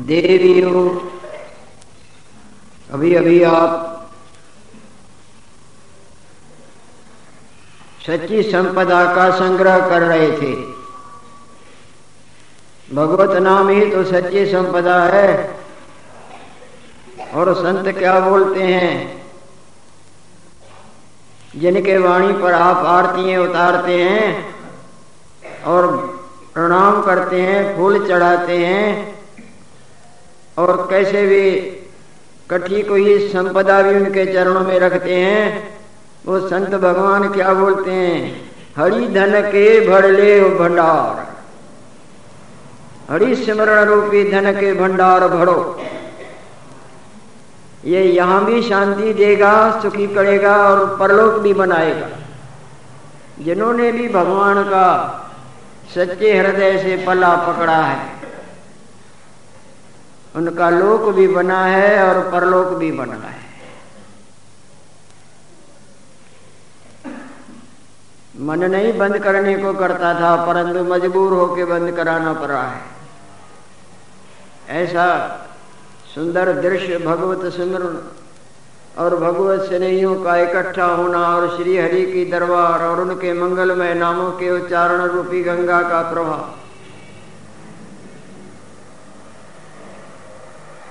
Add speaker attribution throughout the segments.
Speaker 1: देवियों अभी अभी आप सच्ची संपदा का संग्रह कर रहे थे। भगवत नाम ही तो सच्ची संपदा है। और संत क्या बोलते हैं? जिनके वाणी पर आप आरती उतारते हैं और प्रणाम करते हैं, फूल चढ़ाते हैं और कैसे भी कठी को ही संपदा भी उनके चरणों में रखते हैं, वो संत भगवान क्या बोलते हैं? हरि धन के भड़ले भंडार। हरि स्मरण रूपी धन के भंडार भरो ये यहाँ भी शांति देगा, सुखी करेगा और परलोक भी बनाएगा। जिन्होंने भी भगवान का सच्चे हृदय से पला पकड़ा है। उनका लोक भी बना है और परलोक भी बना है। मन नहीं बंद करने को करता था, परंतु मजबूर होकर बंद कराना पड़ा है। ऐसा सुंदर दृश्य भगवत सिमरन और भगवत स्नेहियों का इकट्ठा होना और श्री हरि की दरबार और उनके मंगलमय नामों के उच्चारण रूपी गंगा का प्रभाव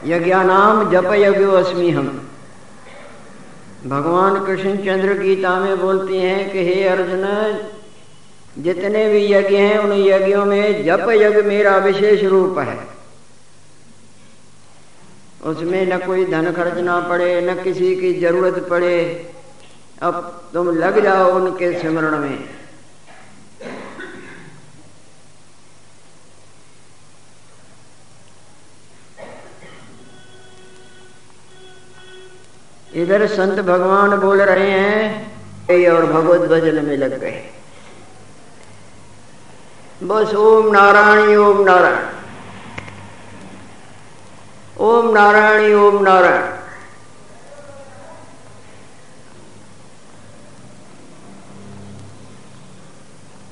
Speaker 1: यज्ञानाम जप यज्ञो अस्मि हम भगवान कृष्णचंद्र गीता में बोलते हैं कि हे अर्जुन, जितने भी यज्ञ हैं, उन यज्ञों में जप यज्ञ मेरा विशेष रूप है। उसमें न कोई धन खर्चना पड़े, न किसी की ज़रूरत पड़े। अब तुम लग जाओ उनके स्मरण में। इधर संत भगवान बोल रहे हैं और भगवत भजन में लग गए। बस ओम नारायण ओम नारायण। ओम नारायण ओम नारायण।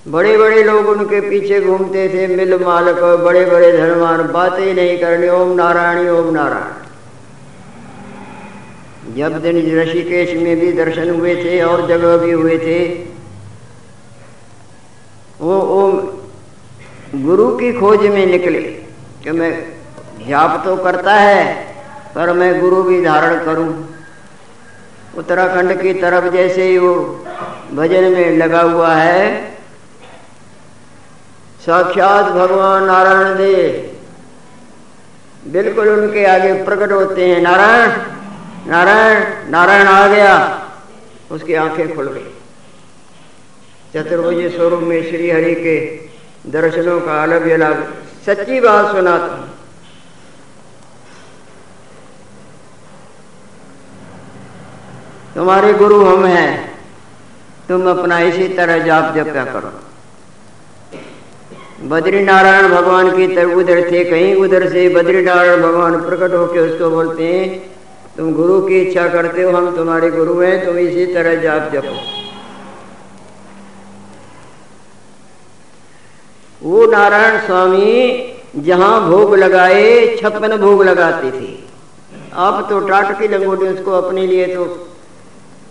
Speaker 1: बड़े बड़े लोग उनके पीछे घूमते थे, मिल मालक बड़े बड़े धनवान, बातें नहीं करनी, ओम नारायण ओम नारायण। जब दिन ऋषिकेश में भी दर्शन हुए थे और जगह भी हुए थे, वो ओम गुरु की खोज में निकले कि मैं जाप तो करता है, पर मैं गुरु भी धारण करूँ। उत्तराखंड की तरफ़ जैसे ही वो भजन में लगा हुआ है, साक्षात भगवान नारायण देव, बिल्कुल उनके आगे प्रकट होते हैं। नारायण नारायण नारायण आ गया। उसकी आँखें खुल गई। चतुर्भुज स्वरूप में श्री हरि के दर्शनों का अलग अलग सच्ची बात सुनाता हूँ तुम्हारे गुरु हम हैं। तुम अपना इसी तरह जाप जप्या करो। बद्री नारायण भगवान की तरफ़ उधर थे, कहीं उधर से बद्री नारायण भगवान प्रकट होकर उसको बोलते हैं तुम गुरु की इच्छा करते हो, हम तुम्हारे गुरु हैं तुम इसी तरह जाप जपो। वो नारायण स्वामी जहाँ भोग लगाए, छप्पन भोग लगाते थे। आप तो टाट की लंगोटी उसको अपने लिए तो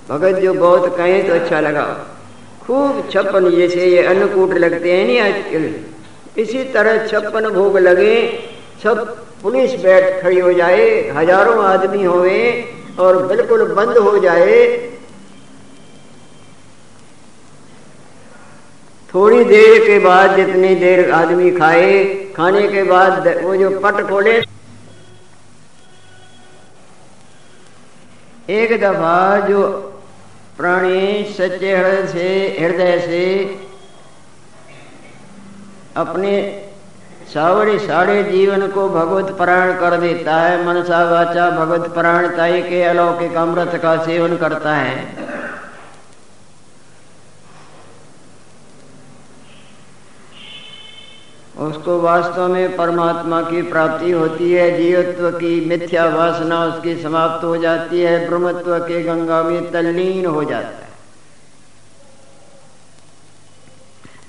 Speaker 1: भगत जो बहुत कहें तो अच्छा लगा। खूब छप्पन, जैसे ये अन्नकूट लगते हैं नहीं आजकल, इसी तरह छप्पन भोग लगे सब पुलिस बैठ खड़ी हो जाए, हज़ारों आदमी होवे और बिल्कुल बंद हो जाए। थोड़ी देर के बाद जितनी देर आदमी खाए, खाने के बाद वो जो पट खोले। एक दफ़ा जो प्राणी सच्चे हृदय से हृदय से अपने सावड़े साड़े जीवन को भगवत परायण कर देता है। मनसा वाचा भगवत परायणताई के अलौकिक अमृत का सेवन करता है। उसको वास्तव में परमात्मा की प्राप्ति होती है। जीवत्व की मिथ्या वासना उसकी समाप्त हो जाती है। ब्रह्मत्व के गंगा में तल्लीन हो जाता है।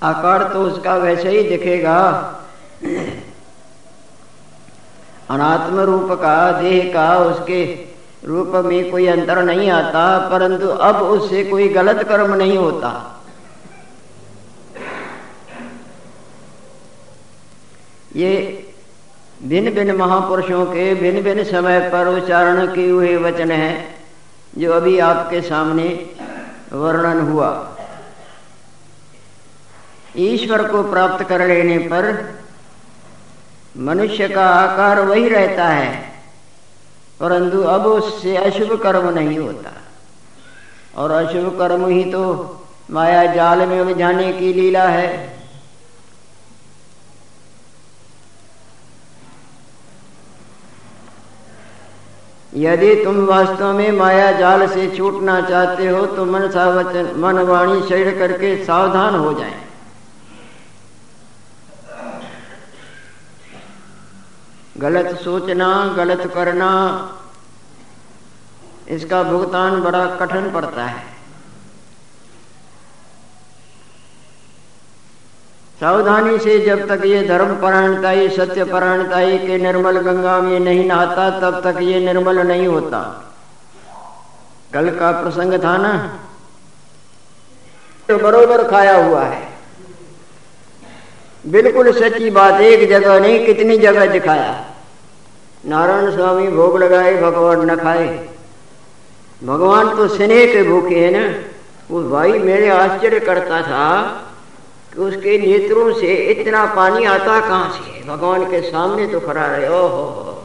Speaker 1: आकार तो उसका वैसे ही दिखेगा। अनात्म रूप का देह का उसके रूप में कोई अंतर नहीं आता, परंतु अब उससे कोई गलत कर्म नहीं होता। ये भिन्न भिन्न महापुरुषों के भिन्न भिन्न समय पर उच्चारण किए हुए वचन हैं, जो अभी आपके सामने वर्णन हुआ। ईश्वर को प्राप्त कर लेने पर मनुष्य का आकार वही रहता है। परंतु अब उससे अशुभ कर्म नहीं होता। और अशुभ कर्म ही तो माया जाल में उलझाने की लीला है। यदि तुम वास्तव में माया जाल से छूटना चाहते हो तो मन सावचन मन वाणी शरीर करके सावधान हो जाए। गलत सोचना, गलत करना, इसका भुगतान बड़ा कठिन पड़ता है। सावधानी से जब तक ये धर्म परायणताई, सत्य परायणताई के निर्मल गंगा में नहीं नहाता, तब तक ये निर्मल नहीं होता। कल का प्रसंग था ना? तो बरोबर खाया हुआ है। बिल्कुल सच्ची बात, एक जगह नहीं, कितनी जगह दिखाया। नारायण स्वामी भोग लगाए, भगवान न खाए। भगवान तो स्नेह के भूखे है ना। वो भाई मेरे आश्चर्य करता था कि उसके नेत्रों से इतना पानी आता कहाँ से? भगवान के सामने तो खड़ा रहे ओ हो।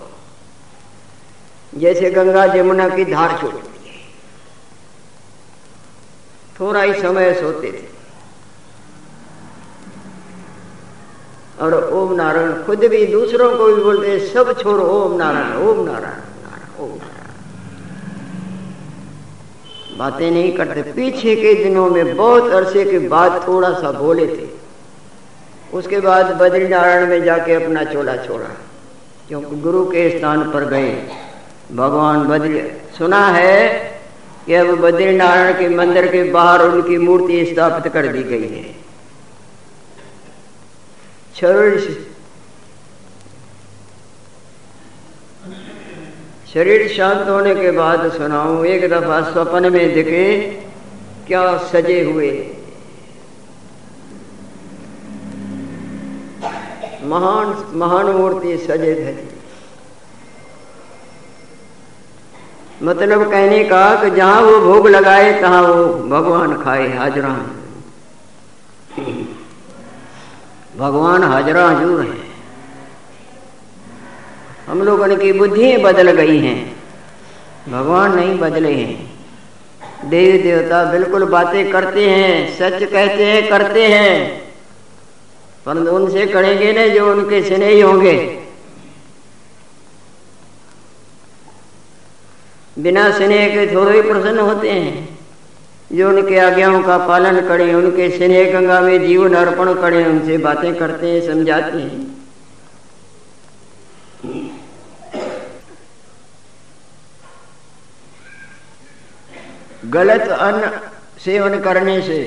Speaker 1: जैसे गंगा जमुना की धार है। थोड़ा ही समय सोते थे। और ओम नारायण, खुद भी दूसरों को भी बोलते सब छोड़ो, ओम नारायण ओम नारायण नारायण नारायण। बातें नहीं करते। पीछे के दिनों में बहुत अरसे के बाद थोड़ा सा बोले थे। उसके बाद बद्री नारायण में जाके अपना चोला छोड़ा। क्योंकि गुरु के स्थान पर गए। भगवान बद्री, सुना है कि अब बद्री नारायण के मंदिर के बाहर उनकी मूर्ति स्थापित कर दी गई है। शरीर शरीर शांत होने के बाद सुनाऊं, एक दफ़ा स्वप्न में दिखे क्या सजे हुए। महान महान मूर्ति सजे धरी मतलब कहने का कि जहाँ वो भोग लगाए, तहां वो भगवान खाए हाजरा भगवान हजरा हजूर है। हम लोगों की बुद्धि बदल गई हैं। भगवान नहीं बदले हैं। देवी देवता बिल्कुल बातें करते हैं, सच कहते हैं, करते हैं। परंतु उनसे करेंगे ना जो उनके स्नेही होंगे। बिना स्नेह के थोड़े ही प्रसन्न होते हैं। जो उनके आज्ञाओं का पालन करें, उनके स्नेह गंगा में जीवन अर्पण करें, उनसे बातें करते हैं, समझाते हैं। गलत अन्न सेवन करने से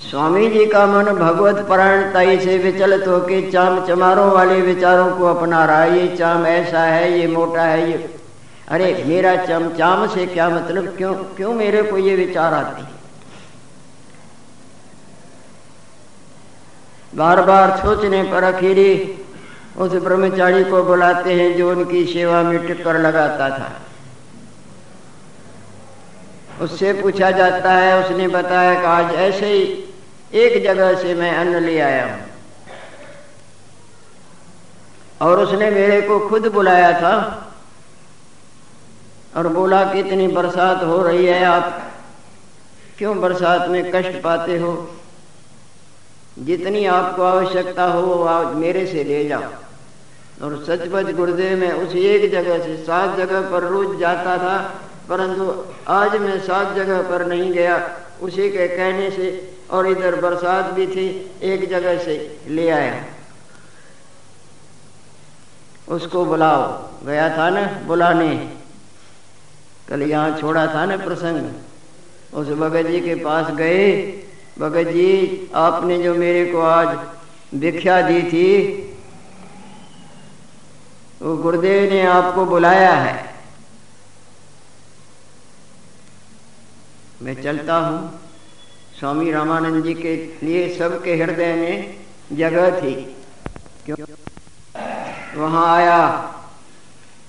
Speaker 1: स्वामी जी का मन भगवत परायणताई से विचलित होकर चाम चमारों वाले विचारों को अपना रहा है। ये चाम ऐसा है, ये मोटा है, ये अरे, मेरा चमचाम से क्या मतलब? क्यों क्यों मेरे को ये विचार आते हैं? बार बार सोचने पर अखीरी उस ब्रह्मचारी को बुलाते हैं जो उनकी सेवा में टिक्कर लगाता था। उससे पूछा जाता है, उसने बताया कि आज ऐसे ही एक जगह से मैं अन्न ले आया हूँ। और उसने मेरे को खुद बुलाया था और बोला कि इतनी बरसात हो रही है आप क्यों बरसात में कष्ट पाते हो? जितनी आपको आवश्यकता हो, वो आप मेरे से ले जाओ। और सचपच गुरुदेव, में उस एक जगह से सात जगह पर रोज जाता था, परंतु आज मैं सात जगह पर नहीं गया। उसी के कहने से और इधर बरसात भी थी, एक जगह से ले आया। उसको बुलाओ। गया था ना? बुलाने। कल यहाँ छोड़ा था ना प्रसंग। उस भगत जी के पास गए। भगत जी, आपने जो मेरे को आज भिक्षा दी थी, वो गुरुदेव ने आपको बुलाया है। मैं चलता हूँ। स्वामी रामानंद जी के लिए सबके हृदय में जगह थी। क्यों? वहाँ आया।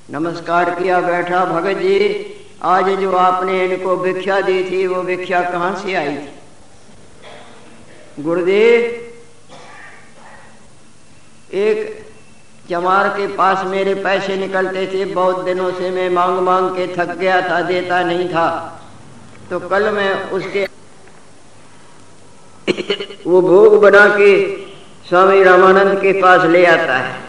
Speaker 1: नमस्कार किया बैठा भगत जी। आज जो आपने इनको भिक्षा दी थी, वो भिक्षा कहाँ से आई थी? गुरुदेव, एक चमार के पास मेरे पैसे निकलते थे, बहुत दिनों से मैं मांग मांग के थक गया था, देता नहीं था। तो कल मैं उसके वो भोग बना के स्वामी रामानंद के पास ले आता है।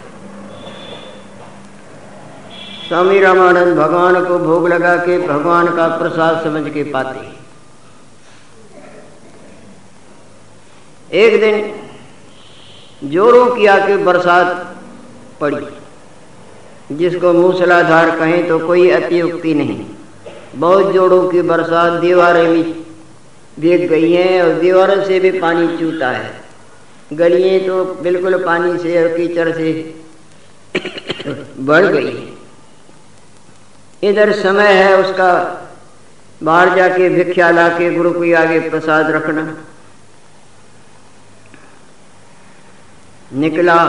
Speaker 1: स्वामी रामानंद भगवान को भोग लगा के भगवान का प्रसाद समझ के पाते एक दिन जोरों की आके बरसात पड़ी। जिसको मूसलाधार कहें तो कोई अतियुक्ति नहीं। बहुत जोड़ों की बरसात दीवारें भी भीग गई हैं और दीवारों से भी पानी चूता है। गलियाँ तो बिल्कुल पानी से और कीचड़ से बढ़ गई इधर समय है उसका, बाहर जाके भिक्षा ला के गुरु को आगे प्रसाद रखना। निकला।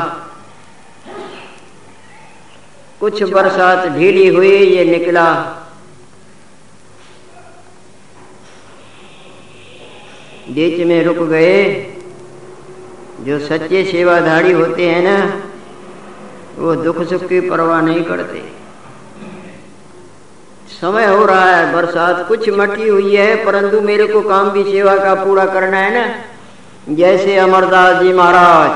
Speaker 1: कुछ बरसात ढीली हुई, ये निकला। बीच में रुक गए। जो सच्चे सेवाधारी होते हैं ना, वो दुख सुख की परवाह नहीं करते। समय हो रहा है, बरसात कुछ मटी हुई है, परंतु मेरे को काम भी सेवा का पूरा करना है ना? जैसे अमरदास जी महाराज,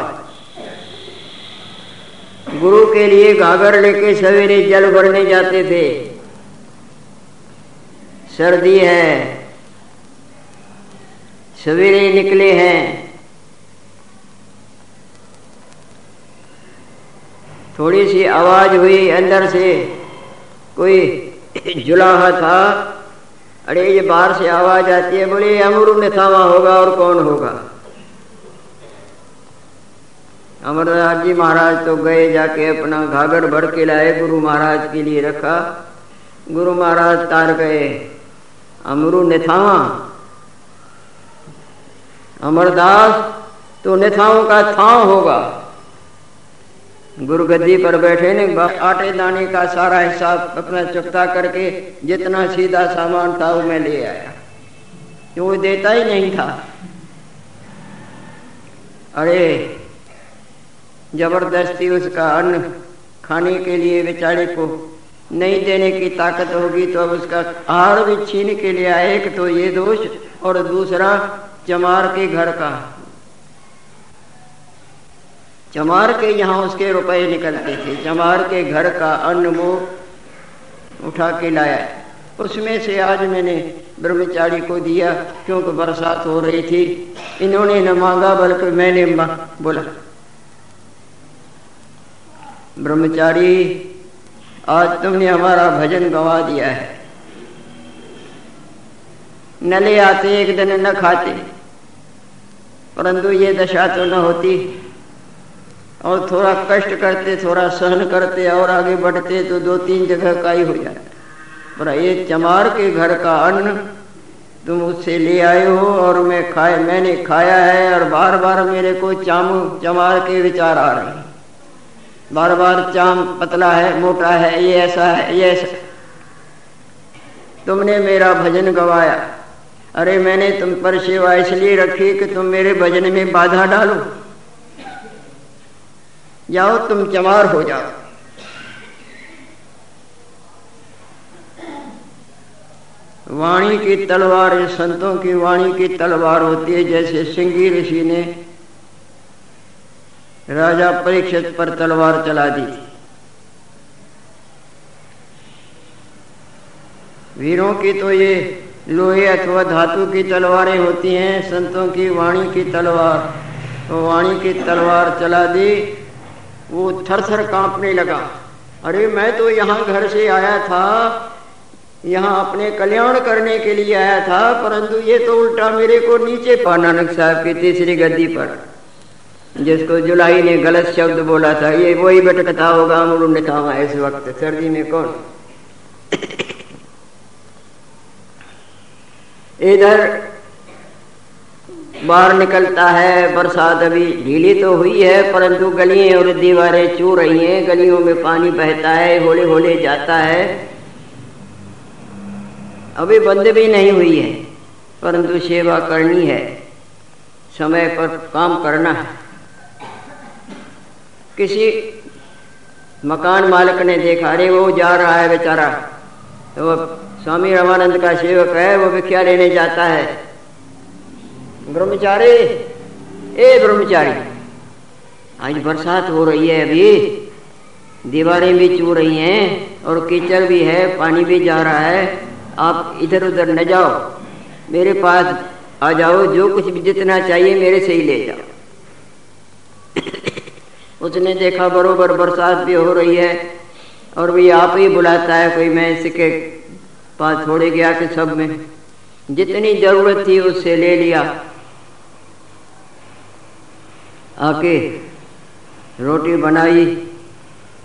Speaker 1: गुरु के लिए घाघर लेके सवेरे जल भरने जाते थे। सर्दी है, सवेरे निकले हैं। थोड़ी सी आवाज़ हुई अंदर से, कोई जुलाहा था। अरे, ये बाहर से आवाज़ आती है, बोले अमरू ने थामा होगा और कौन होगा? अमरनाथ जी महाराज तो गए, जाके अपना घाघर भर के लाए, गुरु महाराज के लिए रखा। गुरु महाराज तार गए अमरु निथावा अमरदास तो निथाओं का थाव होगा। गुरु गद्दी पर बैठे ने आटे दाने का सारा हिसाब अपना चुकता करके जितना सीधा सामान था वो मैं ले आया। वो देता ही नहीं था? अरे, ज़बरदस्ती उसका अन्न खाने के लिए बेचारे को नहीं देने की ताकत होगी तो अब उसका आहार भी छीन के लिए आए, एक तो ये दोष और दूसरा चमार के घर का। चमार के यहाँ उसके रुपए निकलते थे। चमार के घर का अन्न मुँह उठा के लाया। उसमें से आज मैंने ब्रह्मचारी को दिया, क्योंकि बरसात हो रही थी। इन्होंने न मांगा, बल्कि मैंने बोला, ब्रह्मचारी, आज तुमने हमारा भजन गवा दिया है। न ले आते, एक दिन न खाते, परंतु ये दशा तो न होती। और थोड़ा कष्ट करते, थोड़ा सहन करते और आगे बढ़ते तो दो तीन जगह का ही हो जाता। पर ये चमार के घर का अन्न तुम उससे ले आए हो और मैं खाए, मैंने खाया है और बार बार मेरे को चामू, चमार के विचार आ रहे हैं। बार बार चाम पतला है, मोटा है, ये ऐसा है, ये ऐसा तुमने मेरा भजन गवाया। अरे मैंने तुम पर सेवा इसलिए रखी कि तुम मेरे भजन में बाधा डालो। जाओ, तुम चमार हो जाओ। वाणी की तलवार, संतों की वाणी की तलवार होती है, जैसे सिंगी ऋषि ने राजा परीक्षित पर तलवार चला दी। वीरों की तो ये लोहे अथवा धातु की तलवारें होती हैं, संतों की वाणी की तलवार तो वाणी की तलवार चला दी वो थर थर कांपने लगा। अरे, मैं तो यहाँ घर से आया था, यहाँ अपने कल्याण करने के लिए आया था, परंतु ये तो उल्टा मेरे को नीचे पा, नानक साहब की तीसरी गद्दी पर। जिसको जुलाई ने गलत शब्द बोला था, ये वही भटकता होगा अमरुंड था इस वक्त सर्दी में कौन? इधर बाहर निकलता है, बरसात अभी ढीली तो हुई है, परंतु गलियाँ और दीवारें चू रही हैं, गलियों में पानी बहता है होले होले जाता है। अभी बंद भी नहीं हुई है, परंतु सेवा करनी है, समय पर काम करना है। किसी मकान मालिक ने देखा, अरे, वो जा रहा है बेचारा। तो स्वामी रामानंद का सेवक है, वो भिक्षा लेने जाता है। ब्रह्मचारी, ए ब्रह्मचारी, आज बरसात हो रही है अभी। दीवारें भी चू रही हैं और कीचड़ भी है, पानी भी जा रहा है। आप इधर उधर न जाओ। मेरे पास आ जाओ, जो कुछ भी जितना चाहिए मेरे से ही ले जाओ। उसने देखा बरोबर बरसात भी हो रही है और भी आप ही बुलाता है कोई। मैं इसके पास छोड़े गया कि सब में जितनी ज़रूरत थी उससे ले लिया। आके रोटी बनाई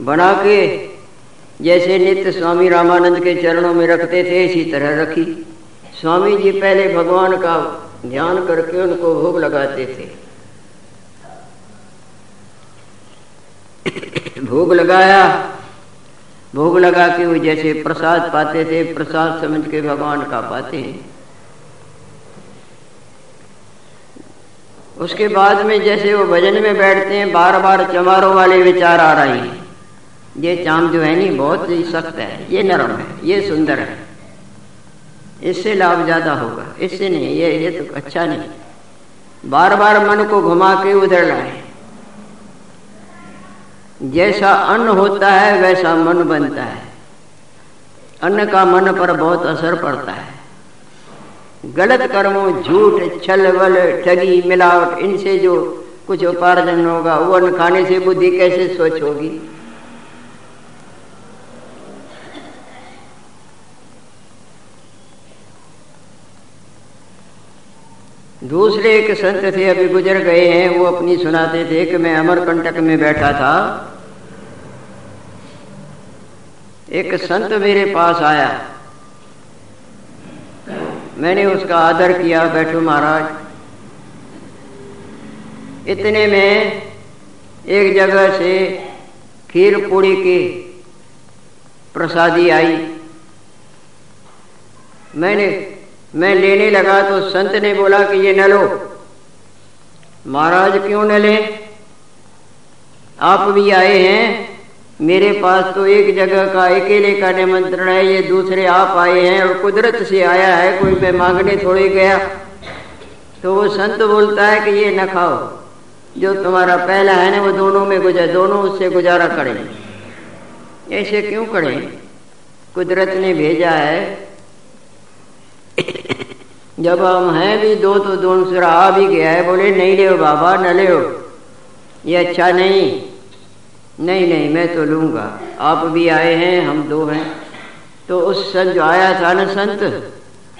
Speaker 1: बना के जैसे नित्य स्वामी रामानंद के चरणों में रखते थे, इसी तरह रखी। स्वामी जी पहले भगवान का ध्यान करके उनको भोग लगाते थे। भोग लगाया। भोग लगा के वो जैसे प्रसाद पाते थे, प्रसाद समझ के भगवान का पाते हैं। उसके बाद में जैसे वो भजन में बैठते हैं बार बार चमारों वाले विचार आ रहे हैं। ये चाम जो है नहीं बहुत ही सख्त है, ये नरम है, ये सुंदर है। इससे लाभ ज़्यादा होगा, इससे नहीं, ये ये तो अच्छा नहीं। बार बार मन को घुमा के उधर लाए। जैसा अन्न होता है, वैसा मन बनता है। अन्न का मन पर बहुत असर पड़ता है। गलत कर्मों, झूठ, छल बल ठगी, मिलावट, इनसे जो कुछ उपार्जन होगा, वो अन्न खाने से बुद्धि कैसे स्वच्छ होगी? दूसरे एक संत थे, अभी गुजर गए हैं, वो अपनी सुनाते थे कि मैं अमरकंटक में बैठा था। एक संत मेरे पास आया। मैंने उसका आदर किया, बैठो महाराज। इतने में एक जगह से खीर पूड़ी की प्रसादी आई। मैंने, मैं लेने लगा तो संत ने बोला कि ये न लो। महाराज, क्यों न ले? आप भी आए हैं। मेरे पास तो एक जगह का अकेले का निमंत्रण है, ये दूसरे आप आए हैं और कुदरत से आया है, कोई मैं मांगने थोड़ी गया। तो वो संत बोलता है कि ये न खाओ, जो तुम्हारा पहला है ना, वो दोनों में गुजर, दोनों उससे गुजारा करें। ऐसे क्यों करें? कुदरत ने भेजा है, जब हम हैं भी दो तो दूसरा आ भी गया है, बोले, नहीं ले बाबा, न ले ये अच्छा नहीं। नहीं नहीं, मैं तो लूँगा। आप भी आए हैं, हम दो हैं। तो उस संत जो आया था ना संत,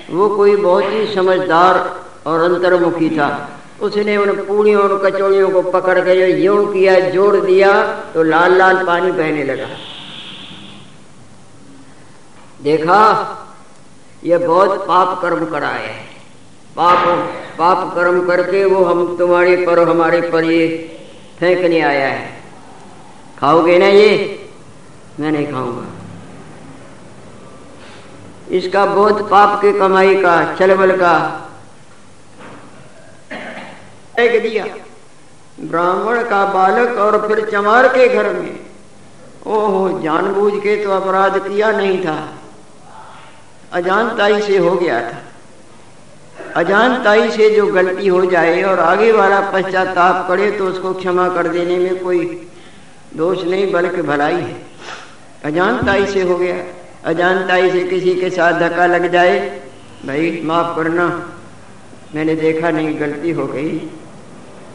Speaker 1: वो कोई बहुत ही समझदार और अंतर्मुखी था। उसने उन पूड़ियों और कचौड़ियों को पकड़ के यूँ किया, जोड़ दिया तो लाल लाल पानी बहने लगा। देखा, ये बहुत पाप कर्म कराए है। पाप पाप कर्म करके वो हम तुम्हारे पर हमारे पर ये फेंकने आया है। खाओगे ना ये? मैं नहीं खाऊँगा। इसका बहुत पाप के कमाई का, चलबल का। एक दिया। ब्राह्मण का बालक और फिर चमार के घर में। ओहो, जानबूझ के तो अपराध किया नहीं था। अजानताई से हो गया था। अजानताई से जो गलती हो जाए और आगे वाला पश्चाताप करे तो उसको क्षमा कर देने में कोई दोष नहीं, बल्कि भलाई है। अजानताई से हो गया। अजानताई से किसी के साथ धक्का लग जाए, भाई, माफ़ करना, मैंने देखा नहीं, गलती हो गई।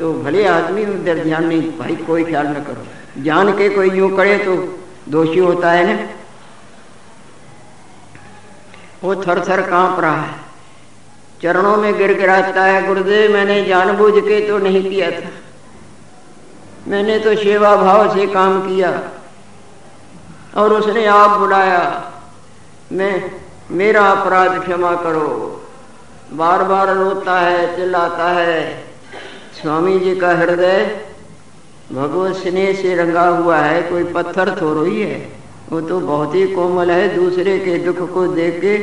Speaker 1: तो भले आदमी उधर ध्यान नहीं, भाई, कोई ख्याल न करो। जान के कोई यूँ करे तो दोषी होता है ना? वो थर थर काँप रहा है। चरणों में गिर गिराता है, गुरुदेव, मैंने जानबूझ के तो नहीं किया था। मैंने तो सेवा भाव से काम किया और उसने आप बुलाया, मैं, मेरा अपराध क्षमा करो। बार बार रोता है, चिल्लाता है। स्वामी जी का हृदय भगवत स्नेह से रंगा हुआ है, कोई पत्थर थोड़ो ही। है वो तो बहुत ही कोमल है, दूसरे के दुख को देख के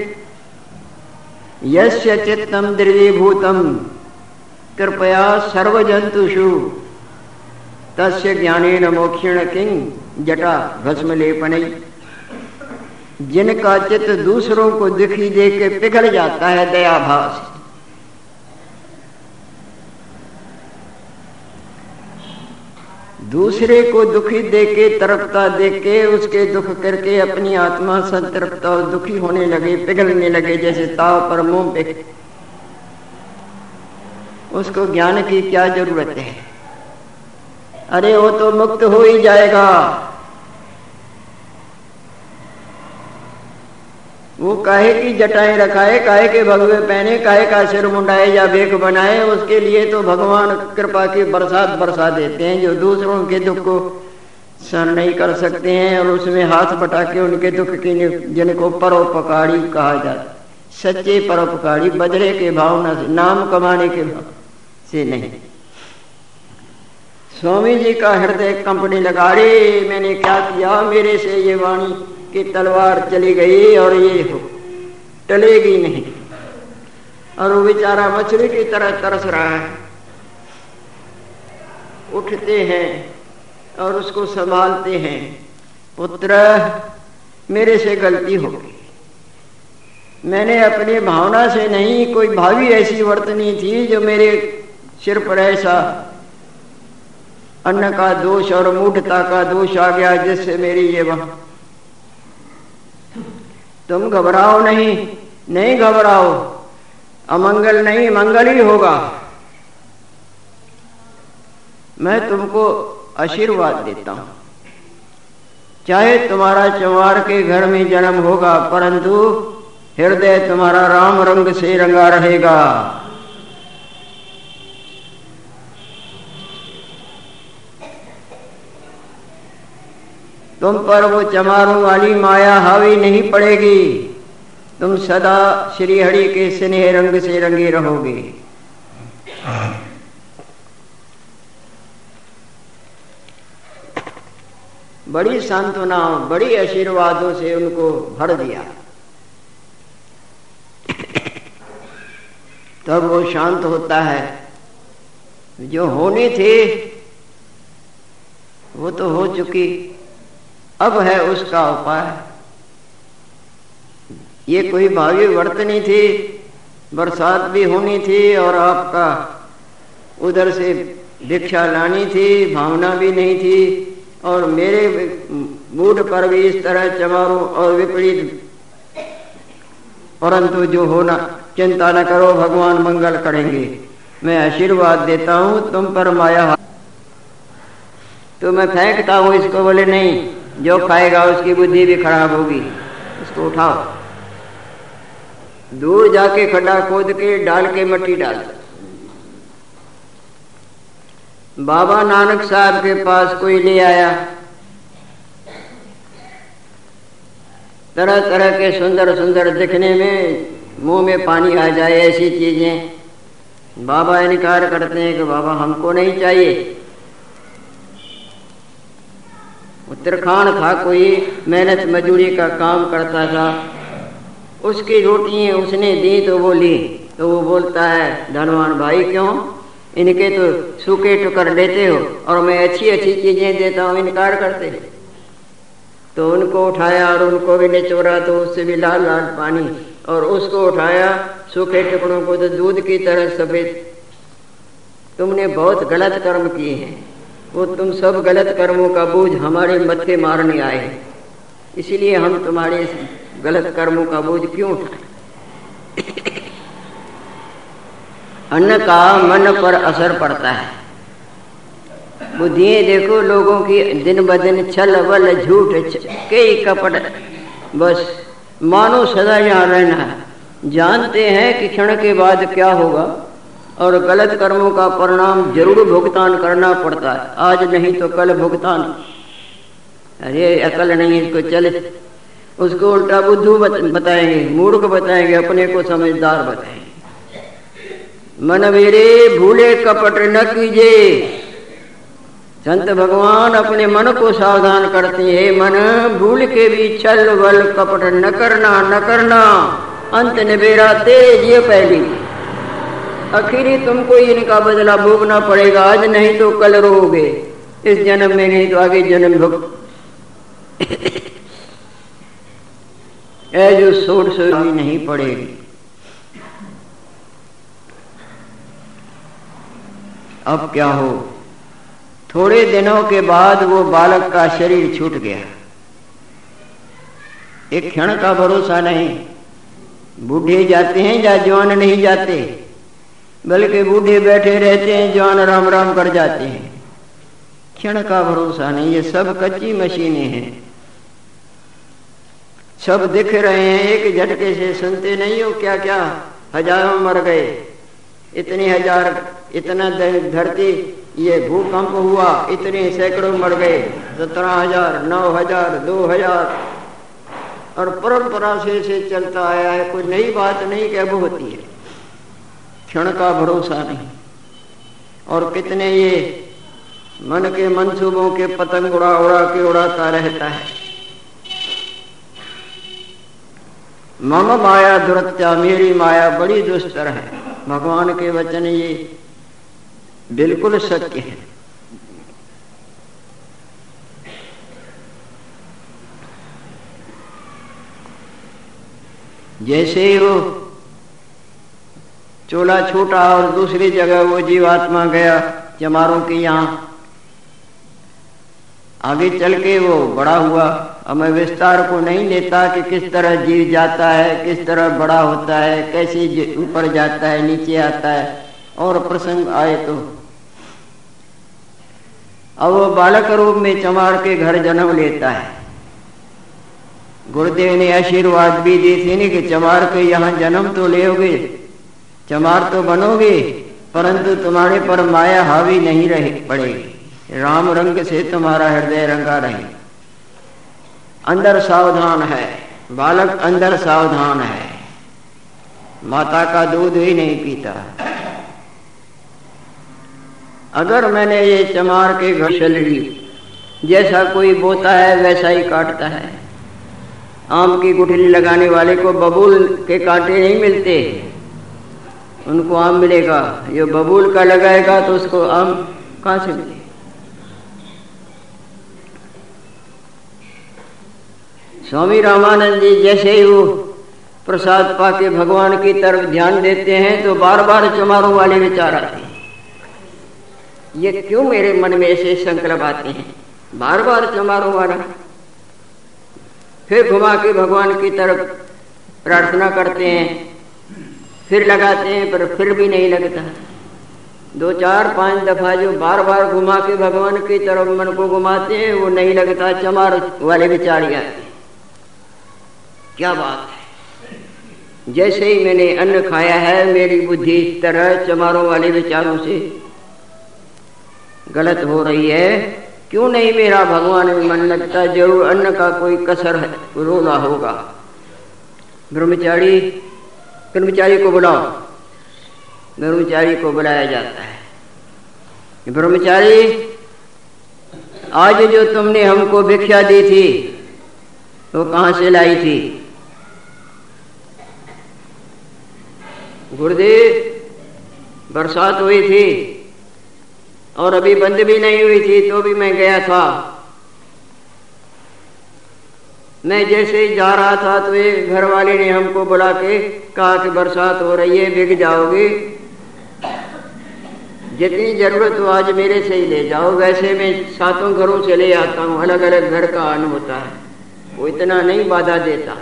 Speaker 1: यश चित्तम द्रवीभूतम, कृपया सर्वजंतुषु तस्य ज्ञानेन मोक्षण किंग जटा भस्म लेपन जिनका चित्त दूसरों को दुखी दे के पिघल जाता है, दयाभाव से। दूसरे को दुखी देख के तरफता देख के उसके दुख करके अपनी आत्मा संतृप्त और दुखी होने लगे, पिघलने लगे, जैसे ताव पर मुँह पे। उसको ज्ञान की क्या ज़रूरत है? अरे वो तो मुक्त हो ही जाएगा। वो काहे की जटाएँ रखाए, काहे के भगवे पहने, काहे का सिर मुंडाए या बेक बनाए, उसके लिए तो भगवान कृपा की बरसात बरसा देते हैं, जो दूसरों के दुख को सहन नहीं कर सकते हैं और उसमें हाथ बटा के उनके दुख की जिनको परोपकारी कहा जाता सच्चे परोपकारी बदले के भावना से नाम कमाने के भाव से नहीं। स्वामी जी का हृदय कंपनी लगा रे मैंने क्या किया? मेरे से ये वाणी कि तलवार चली गई और ये हो, टलेगी नहीं। और वो बेचारा मछली की तरह तरस रहा है। उठते हैं और उसको संभालते हैं। पुत्र, मेरे से गलती हो गई। मैंने अपनी भावना से नहीं, कोई भावी ऐसी वर्तनी थी जो मेरे सिर पर ऐसा अन्न का दोष और मूढ़ता का दोष आ गया जिससे मेरी ये वहाँ तुम घबराओ नहीं नहीं घबराओ। अमंगल नहीं, मंगल ही होगा। मैं तुमको आशीर्वाद देता हूँ। चाहे तुम्हारा चमार के घर में जन्म होगा, परंतु हृदय तुम्हारा राम रंग से रंगा रहेगा। तुम पर वो चमारों वाली माया हावी नहीं पड़ेगी। तुम सदा श्री हरि के स्नेह रंग से रंगे रहोगे। बड़ी सांत्वना, बड़ी आशीर्वादों से उनको भर दिया। तब वो शांत होता है। जो होने थे, वो तो हो चुकी। अब है उसका उपाय। ये कोई भावी वर्तनी थी, बरसात भी होनी थी और आपका उधर से भिक्षा लानी थी, भावना भी नहीं थी और मेरे मूड पर भी इस तरह चमारो और विपरीत। परंतु जो होना, चिंता न करो, भगवान मंगल करेंगे। मैं आशीर्वाद देता हूँ तुम पर माया। तो मैं फेंकता हूँ इसको, बोले, नहीं जो खाएगा उसकी बुद्धि भी खराब होगी। उसको उठाओ। दूर जाके खड्डा खोद के डाल के मट्टी डाल। बाबा नानक साहब के पास कोई ले आया। तरह तरह के सुंदर सुंदर दिखने में मुँह में पानी आ जाए ऐसी चीज़ें। बाबा इनकार करते हैं कि बाबा हमको नहीं चाहिए। उत्तरखांड था कोई, मेहनत मजदूरी का काम करता था। उसकी रोटियाँ उसने दी तो वो ली। तो वो बोलता है, धनवान भाई, क्यों? इनके तो सूखे टुकर लेते हो और मैं अच्छी अच्छी चीज़ें देता हूँ, इनकार करते हैं। तो उनको उठाया और उनको भी निचोरा तो उससे भी लाल लाल पानी और उसको उठाया। सूखे टुकड़ों को तो दूध की तरह सफ़ेद। तुमने बहुत गलत कर्म किए हैं। वो तुम सब गलत कर्मों का बोझ हमारे मत्थे मारने आए इसलिए हम तुम्हारे गलत कर्मों का बोझ क्यों उठाए? अन्न का मन पर असर पड़ता है। बुद्धिए देखो, लोगों की दिन ब दिन छल बल झूठ कई कपट। बस, मानो सदा यहाँ रहना है। जानते हैं कि क्षण के बाद क्या होगा? और गलत कर्मों का परिणाम ज़रूर भुगतान करना पड़ता है। आज नहीं तो कल भुगतान। अरे, अकल नहीं इसको चले। उसको उल्टा बुद्धू बताएँगे, मूर्ख बताएँगे, अपने को समझदार बताएँगे। मन मेरे भूले कपट न कीजिए संत भगवान अपने मन को सावधान करते हैं। मन भूल के भी छल वल कपट न करना न करना। अंत निबेरा तेरे ये पहली। आखिरी तुमको इनका बदला भोगना पड़ेगा। आज नहीं तो कल रोगे इस जन्म में नहीं तो आगे जन्म भोग। जो सोट सो नहीं पड़ेगी। अब क्या हो? थोड़े दिनों के बाद वो बालक का शरीर छूट गया। एक क्षण का भरोसा नहीं। बूढ़े जाते हैं या जवान नहीं जाते? बल्कि बूढ़े बैठे रहते हैं, जवान राम राम कर जाते हैं। क्षण का भरोसा नहीं, ये सब कच्ची मशीनें हैं। सब दिख रहे हैं, एक झटके से सुनते नहीं हो क्या क्या हज़ारों मर गए। इतने हज़ार, इतना धरती, ये भूकंप हुआ, इतने सैकड़ों मर गए। सत्रह हज़ार, नौ हज़ार, दो हज़ार। और परंपरा से से चलता आया है कोई नई बात नहीं कि अब होती है? क्षण का भरोसा नहीं। और कितने ये मन के मंसूबों के पतंग उड़ा उड़ा के उड़ाता रहता है। मम माया दुरत्या, मेरी माया बड़ी दुस्तर है। भगवान के वचन ये बिल्कुल सत्य है। जैसे ही वो चोला छूटा और दूसरी जगह वो जीवात्मा गया चमारों के यहाँ। आगे चल के वो बड़ा हुआ। अब मैं विस्तार को नहीं लेता कि किस तरह जीव जाता है, किस तरह बड़ा होता है, कैसे ऊपर जाता है, नीचे आता है, और प्रसंग आए तो। अब वो बालक रूप में चमार के घर जन्म लेता है। गुरुदेव ने आशीर्वाद भी दी थी कि चमार के यहाँ जन्म तो ले चमार तो बनोगे, परंतु तुम्हारे पर माया हावी नहीं रहे, पड़ेगी। राम रंग से तुम्हारा हृदय रंगा रहे। अंदर सावधान है, बालक अंदर सावधान है। माता का दूध ही नहीं पीता। अगर मैंने ये चमार के घर ली, जैसा कोई बोता है, वैसा ही काटता है। आम की गुठली लगाने वाले को बबूल के कांटे नहीं मिलते। उनको आम मिलेगा। जो बबूल का लगाएगा तो उसको आम कहाँ से मिलेगा स्वामी रामानंद जी जैसे ही वो प्रसाद पाके भगवान की तरफ़ ध्यान देते हैं तो बार बार चमारों वाले विचार आते हैं। ये क्यों मेरे मन में ऐसे संकल्प आते हैं? बार बार चमारों वाला। फिर घुमा के भगवान की तरफ़ प्रार्थना करते हैं। फिर लगाते हैं, पर फिर भी नहीं लगता। दो चार पाँच दफ़ा जो बार बार घुमा के भगवान की तरफ़ मन को घुमाते हैं, वो नहीं लगता, चमार वाले विचार आते क्या बात है? जैसे ही मैंने अन्न खाया है, मेरी बुद्धि इस तरह चमारों वाले विचारों से गलत हो रही है। क्यों नहीं मेरा भगवान में मन लगता, ज़रूर अन्न का कोई कसर है, रोना होगा। ब्रह्मचारी ब्रह्मचारी को बुलाओ। ब्रह्मचारी को बुलाया जाता है। ब्रह्मचारी, आज जो तुमने हमको भिक्षा दी थी, वो तो कहाँ से लाई थी? गुरुदेव, बरसात हुई थी और अभी बंद भी नहीं हुई थी तो भी मैं गया था। मैं जैसे ही जा रहा था तो एक घर वाले ने हमको बुला के कहा कि बरसात हो रही है बिग जाओगे। जितनी ज़रूरत हो आज मेरे से ही ले जाओ। वैसे मैं सातों घरों से ले आता हूँ अलग अलग घर का अन्न होता है। वो इतना नहीं बाधा देता।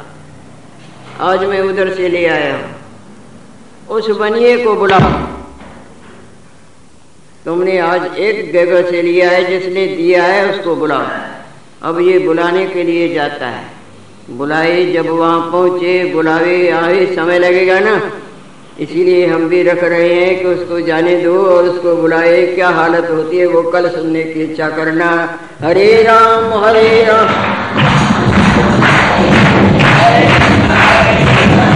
Speaker 1: आज मैं उधर से ले आया हूँ। उस बनिए को बुला तुमने आज एक जगह से लिया है, जिसने दिया है उसको बुलाओ। अब ये बुलाने के लिए जाता है। बुलाए जब वहाँ पहुँचे, बुलावे आए समय लगेगा ना। इसीलिए हम भी रख रहे हैं कि उसको जाने दो और उसको बुलाए। क्या हालत होती है वो कल सुनने की इच्छा करना। हरे राम, हरे